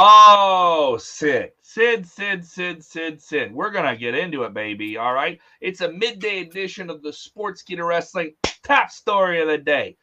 Oh, Sid, Sid, Sid, Sid, Sid, Sid. We're gonna get into it, baby. All right. It's a midday edition of the Sports Sportskeeda Wrestling top story of the day.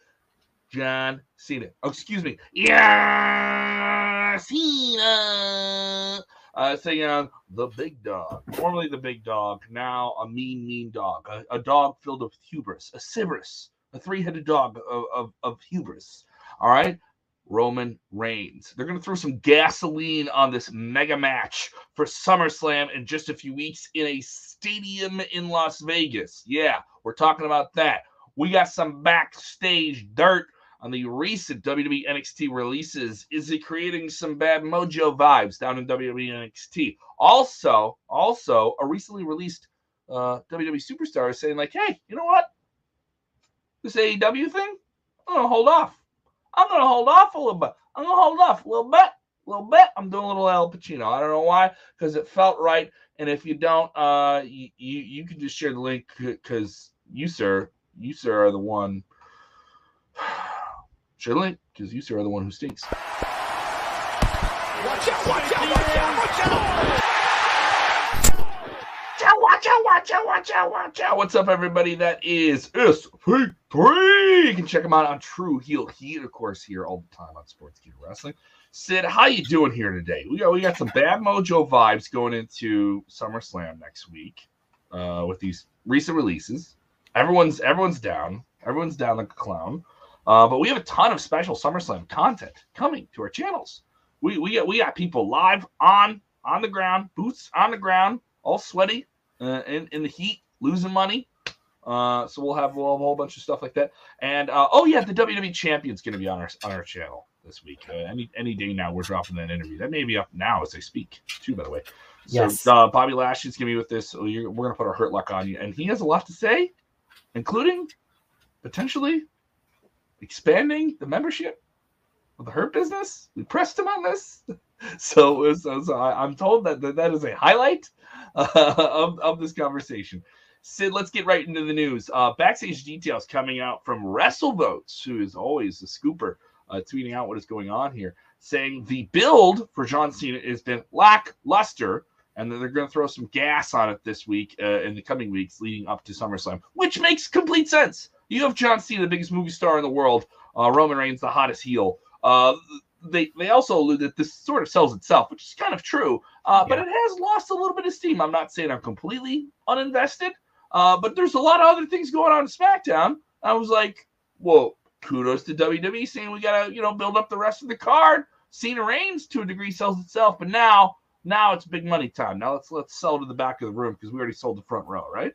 John Cena. Oh, excuse me. Yeah, Cena. Uh, saying on the big dog, formerly the big dog, now a mean, mean dog, a, a dog filled with hubris, a Cerberus, a three-headed dog of, of, of hubris. All right. Roman Reigns. They're going to throw some gasoline on this mega match for SummerSlam in just a few weeks in a stadium in Las Vegas. Yeah, we're talking about that. We got some backstage dirt on the recent WWE NXT releases. Is it creating some bad mojo vibes down in WWE NXT? Also, also a recently released uh, WWE superstar is saying like, "Hey, you know what? This AEW thing, I'm gonna hold off. I'm gonna hold off a little bit. I'm gonna hold off a little bit, a little bit. I'm doing a little Al Pacino. I don't know why, because it felt right. And if you don't, uh, you you, you can just share the link because you, sir, you, sir, are the one. share the link because you, sir, are the one who stinks. Watch out! Watch out! Watch out! Watch out! Watch out, watch out, watch out. What's up, everybody? That is SP3. You can check them out on True Heel Heat, of course, here all the time on Sportskeeda Wrestling. Sid, how you doing here today? We got we got some bad mojo vibes going into SummerSlam next week uh, with these recent releases. Everyone's everyone's down. Everyone's down like a clown. Uh, but we have a ton of special SummerSlam content coming to our channels. We we got we got people live on on the ground, boots on the ground, all sweaty, uh, in, in the heat, losing money. Uh, so we'll have, we'll have a whole bunch of stuff like that. And uh, oh yeah, the WWE champion's going to be on our on our channel this week. Uh, any any day now, we're dropping that interview. That may be up now as I speak, too. By the way, so yes. uh, Bobby Lashley's going to be with this. So we're going to put our hurt lock on you, and he has a lot to say, including potentially expanding the membership of the Hurt Business. We pressed him on this. so, so, so I, am told that, that that is a highlight of, of this conversation. Sid, let's get right into the news. Uh, backstage details coming out from WrestleVotes, who is always the scooper, uh, tweeting out what is going on here, saying the build for John Cena has been lackluster, and that they're going to throw some gas on it this week, uh, in the coming weeks leading up to SummerSlam, which makes complete sense. You have John Cena, the biggest movie star in the world, uh, Roman Reigns, the hottest heel. They they also allude that this sort of sells itself, which is kind of true. Uh, yeah. But it has lost a little bit of steam. I'm not saying I'm completely uninvested, uh, but there's a lot of other things going on in SmackDown. I was like, well, kudos to WWE saying we gotta you know build up the rest of the card. Cena Reigns to a degree sells itself, but now now it's big money time. Now let's let's sell to the back of the room because we already sold the front row, right?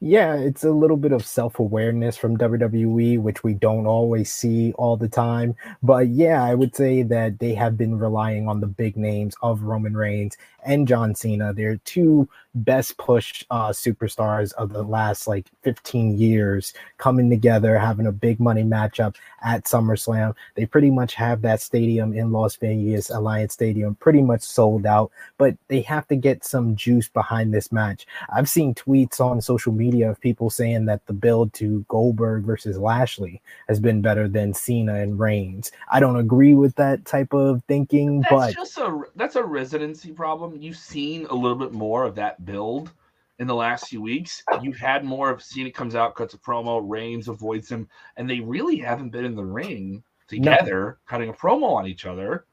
Yeah, it's a little bit of self awareness from WWE, which we don't always see all the time. But yeah, I would say that they have been relying on the big names of Roman Reigns and John Cena. They're two best push uh, superstars of the last like 15 years coming together, having a big money matchup at SummerSlam. They pretty much have that stadium in Las Vegas, Allegiant Stadium, pretty much sold out, but they have to get some juice behind this match. I've seen tweets on social media of people saying that the build to Goldberg versus Lashley has been better than Cena and Reigns. I don't agree with that type of thinking, that's but just a that's a residency problem you've seen a little bit more of that build in the last few weeks. You've had more of Cena comes out, cuts a promo, Reigns avoids him, and they really haven't been in the ring together, no. cutting a promo on each other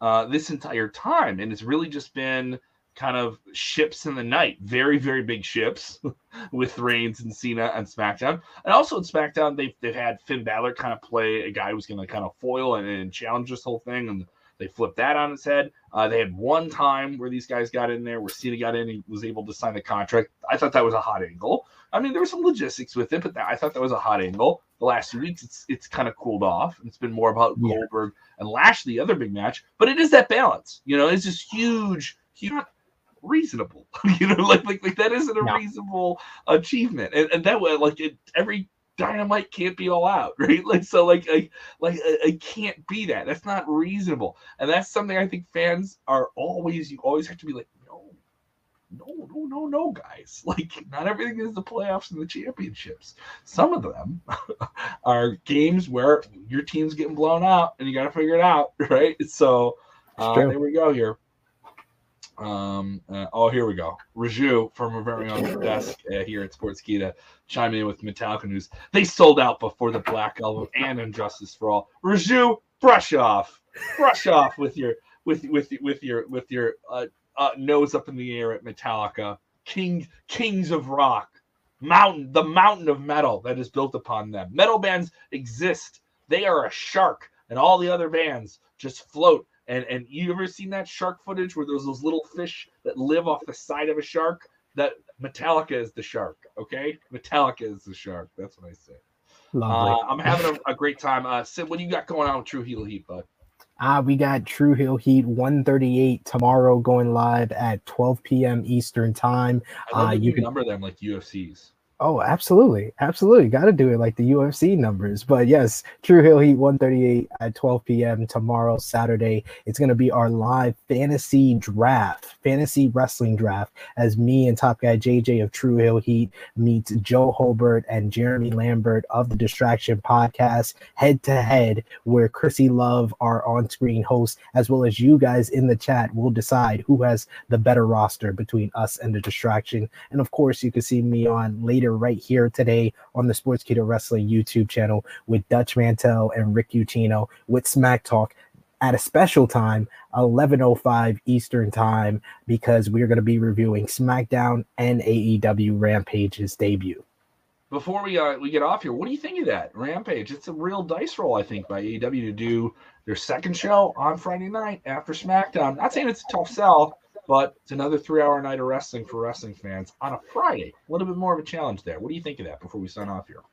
uh, this entire time. And it's really just been kind of ships in the night, very, very big ships with Reigns and Cena and SmackDown. And also in SmackDown, they've, they've had Finn Balor kind of play a guy who's going to kind of foil and, and challenge this whole thing. And they flipped that on its head. Uh, they had one time where these guys got in there, where Cena got in, he was able to sign the contract. I thought that was a hot angle. I mean, there was some logistics with it, but that, I thought that was a hot angle. The last few weeks, it's it's kind of cooled off. It's been more about yeah. Goldberg and Lashley, the other big match. But it is that balance, you know. It's just huge, huge reasonable. you know, like, like like that isn't a no. reasonable achievement. And, and that way, like it, every dynamite can't be all out, right? Like so, like I like I, can't be that. That's not reasonable, and that's something I think fans are always. You always have to be like, no, no, no, no, no, guys. Like not everything is the playoffs and the championships. Some of them are games where your team's getting blown out, and you got to figure it out, right? So. Uh, there we go here. Um, uh, oh, here we go. Raju from our very own desk uh, here at Sportskeeda chiming in with Metallica news. They sold out before the Black Album and Injustice for All. Raju, brush off, brush off with your with with with your with your uh, uh, nose up in the air at Metallica, King Kings of Rock, mountain the mountain of metal that is built upon them. Metal bands exist. They are a shark, and all the other bands just float and and you ever seen that shark footage where there's those little fish that live off the side of a shark? That Metallica is the shark. Okay, Metallica is the shark. That's what I say. Uh, I'm having a, a great time. Uh, Sid, what do you got going on with True Heel Heat, bud? Ah, we got True Heel Heat 138 tomorrow going live at 12 p.m. Eastern time. I love Uh, you you can- number them like UFCs. Oh, absolutely. Absolutely. Got to do it like the UFC numbers. But yes, True Heel Heat 138 at 12 p.m. tomorrow, Saturday. It's going to be our live fantasy draft, fantasy wrestling draft, as me and Top Guy JJ of True Heel Heat meets Joe Hobart and Jeremy Lambert of the Distraction Podcast head to head, where Chrissy Love, our on screen host, as well as you guys in the chat, will decide who has the better roster between us and the Distraction. And of course, you can see me on later right here today on the Sportskeeda Wrestling YouTube channel with Dutch Mantell and Rick Ucchino with Smack Talk at a special time, 11:05 Eastern time, because we're going to be reviewing SmackDown and AEW Rampage's debut. Before we uh, we get off here, what do you think of that Rampage? It's a real dice roll, I think, by AEW to do their second show on Friday night after SmackDown. Not saying it's a tough sell, but it's another three-hour night of wrestling for wrestling fans on a Friday. A little bit more of a challenge there. What do you think of that? Before we sign off here,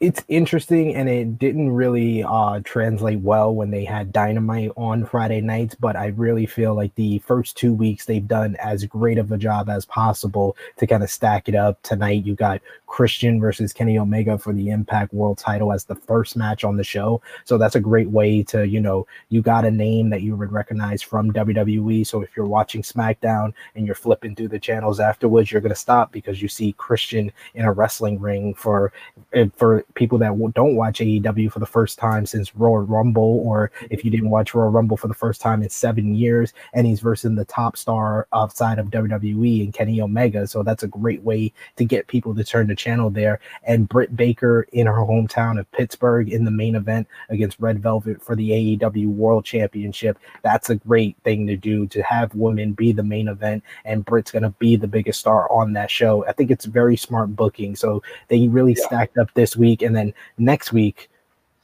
it's interesting and it didn't really uh translate well when they had dynamite on friday nights but i really feel like the first two weeks they've done as great of a job as possible to kind of stack it up. Tonight you got christian versus kenny omega for the impact world title as the first match on the show. So that's a great way to you know you got a name that you would recognize from wwe so if you're watching smackdown and you're flipping through the channels afterwards you're going to stop because you see christian in a wrestling ring for and for people that don't watch AEW for the first time since Royal Rumble, or if you didn't watch Royal Rumble for the first time in seven years, and he's versus the top star outside of WWE and Kenny Omega. So that's a great way to get people to turn the channel there. And Britt Baker in her hometown of Pittsburgh in the main event against Red Velvet for the AEW World Championship. That's a great thing to do to have women be the main event, and Britt's going to be the biggest star on that show. I think it's very smart booking. So they really Yeah. stacked up this week, and then next week,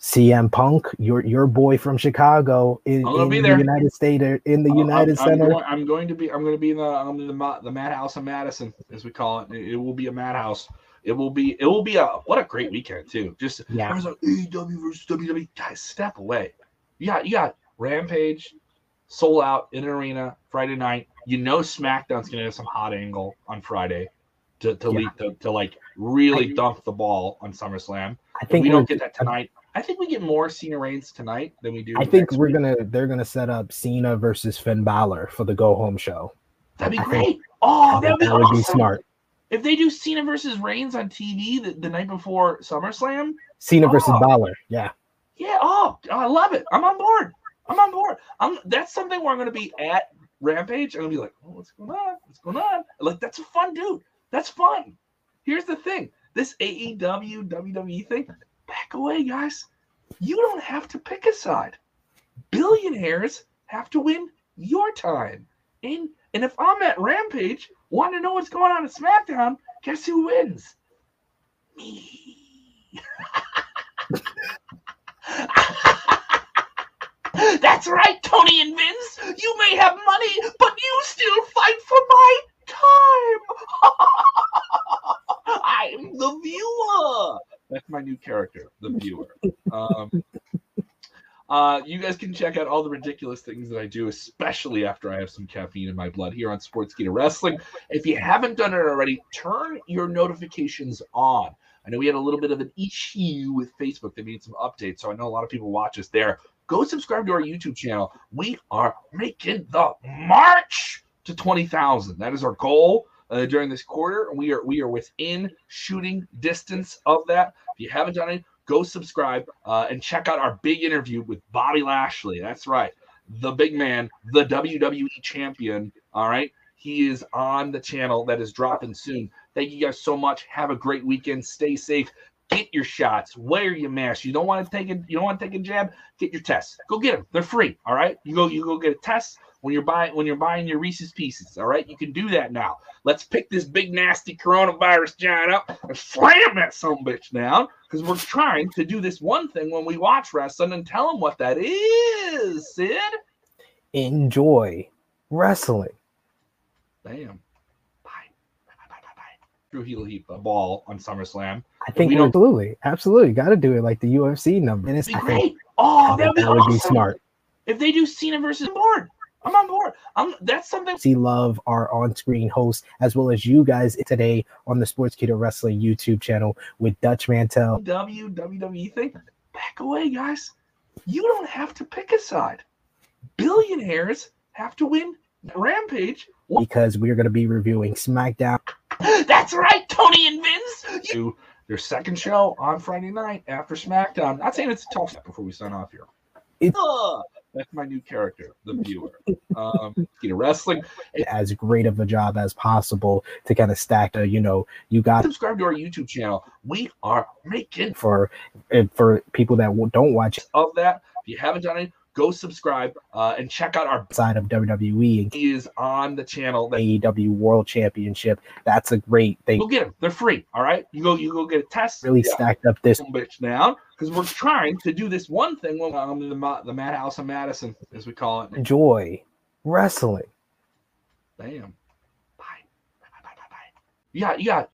CM Punk, your your boy from Chicago, in, in be the. United State in the Uh, United I'm, I'm Center. going, I'm going to be. I'm going to be in the um, the, the madhouse of Madison, as we call it. It, will be a madhouse. It will be. It will be a what a great weekend too. Just Yeah. Was like AEW versus WWE. Guys, step away. You got you got Rampage, sold out in an arena Friday night. You know SmackDown's going to have some hot angle on Friday to to, Yeah. lead, to, to like really I- dunk the ball on SummerSlam. I think we we're- don't get that tonight. I think we get more Cena Reigns tonight than we do. I think we're week. gonna they're gonna set up Cena versus Finn Balor for the go home show. That'd be I great. Oh, think- oh, that'd be that would be smart. If they do Cena versus Reigns on TV the, the night before SummerSlam, Cena oh. versus Oh. Balor. Yeah. yeah, oh, I love it. I'm on board. I'm on board. I'm that's something where I'm gonna be at Rampage. I'm gonna be like, oh, what's going on? What's going on? Like that's a fun dude. That's fun. Here's the thing: this AEW WWE thing. Back away, guys. You don't have to pick a side. Billionaires have to win your time. And and if I'm at Rampage, want to know what's going on at SmackDown, guess who wins? Me. That's right, Tony and Vince. You may have money, but you still fight for my time. I'm the viewer. That's my new character, the viewer. Um, uh, you guys can check out all the ridiculous things that I do, especially after I have some caffeine in my blood here on Sportskeeda Wrestling. If you haven't done it already, turn your notifications on. I know we had a little bit of an issue with Facebook. They made some updates, so I know a lot of people watch us there. Go subscribe to our YouTube channel. We are making the march to 20,000. That is our goal uh, during this quarter. We are we are within shooting distance of that. If you haven't done it, go subscribe uh, and check out our big interview with Bobby Lashley. That's right. the big man, the WWE champion. All right. He is on the channel that is dropping soon. Thank you guys so much. Have a great weekend. Stay safe. Get your shots. Wear your mask. You don't want to take it. You don't want to take a jab. Get your tests. Go get them. They're free. All right. You go. You go get a test when you're buying when you're buying your Reese's Pieces. All right. You can do that now. Let's pick this big nasty coronavirus giant up and slam that some bitch down because we're trying to do this one thing when we watch wrestling and tell them what that is. Sid. Enjoy wrestling. Bam. Bye. Bye. Bye. Bye. Bye. True Heel Heat a ball on SummerSlam. I think we don't- absolutely, absolutely, got to do it like the UFC number. And it's It'd be think great. Oh, I that think would be, that would be smart. If they do Cena versus board, I'm on board. I'm that's something. See Love, our on-screen host, as well as you guys today on the Sportskeeda Wrestling YouTube channel with Dutch Mantell. W WWE thing. Back away, guys. You don't have to pick a side. Billionaires have to win Rampage. because we're going to be reviewing SmackDown That's right, Tony and Vince. Do their second show on Friday night after SmackDown. Not saying it's a tough step before we sign off here. It- that's my new character, the viewer. Um, Keto Wrestling. as great of a job as possible to kind of stack A, you know, you got Subscribe to our YouTube channel. We are making for and for people that don't watch of that. If you haven't done it, go subscribe uh, and check out our side of WWE and is on the channel. That AEW World Championship. That's a great thing. go get them. They're free. All right. You go. You go get a test. Really Yeah. stacked up this bitch down because we're trying to do this one thing when I'm in the, the madhouse of Madison, as we call it. enjoy wrestling. Bam. Bye. Bye. Bye. Bye. Bye. You got. You got.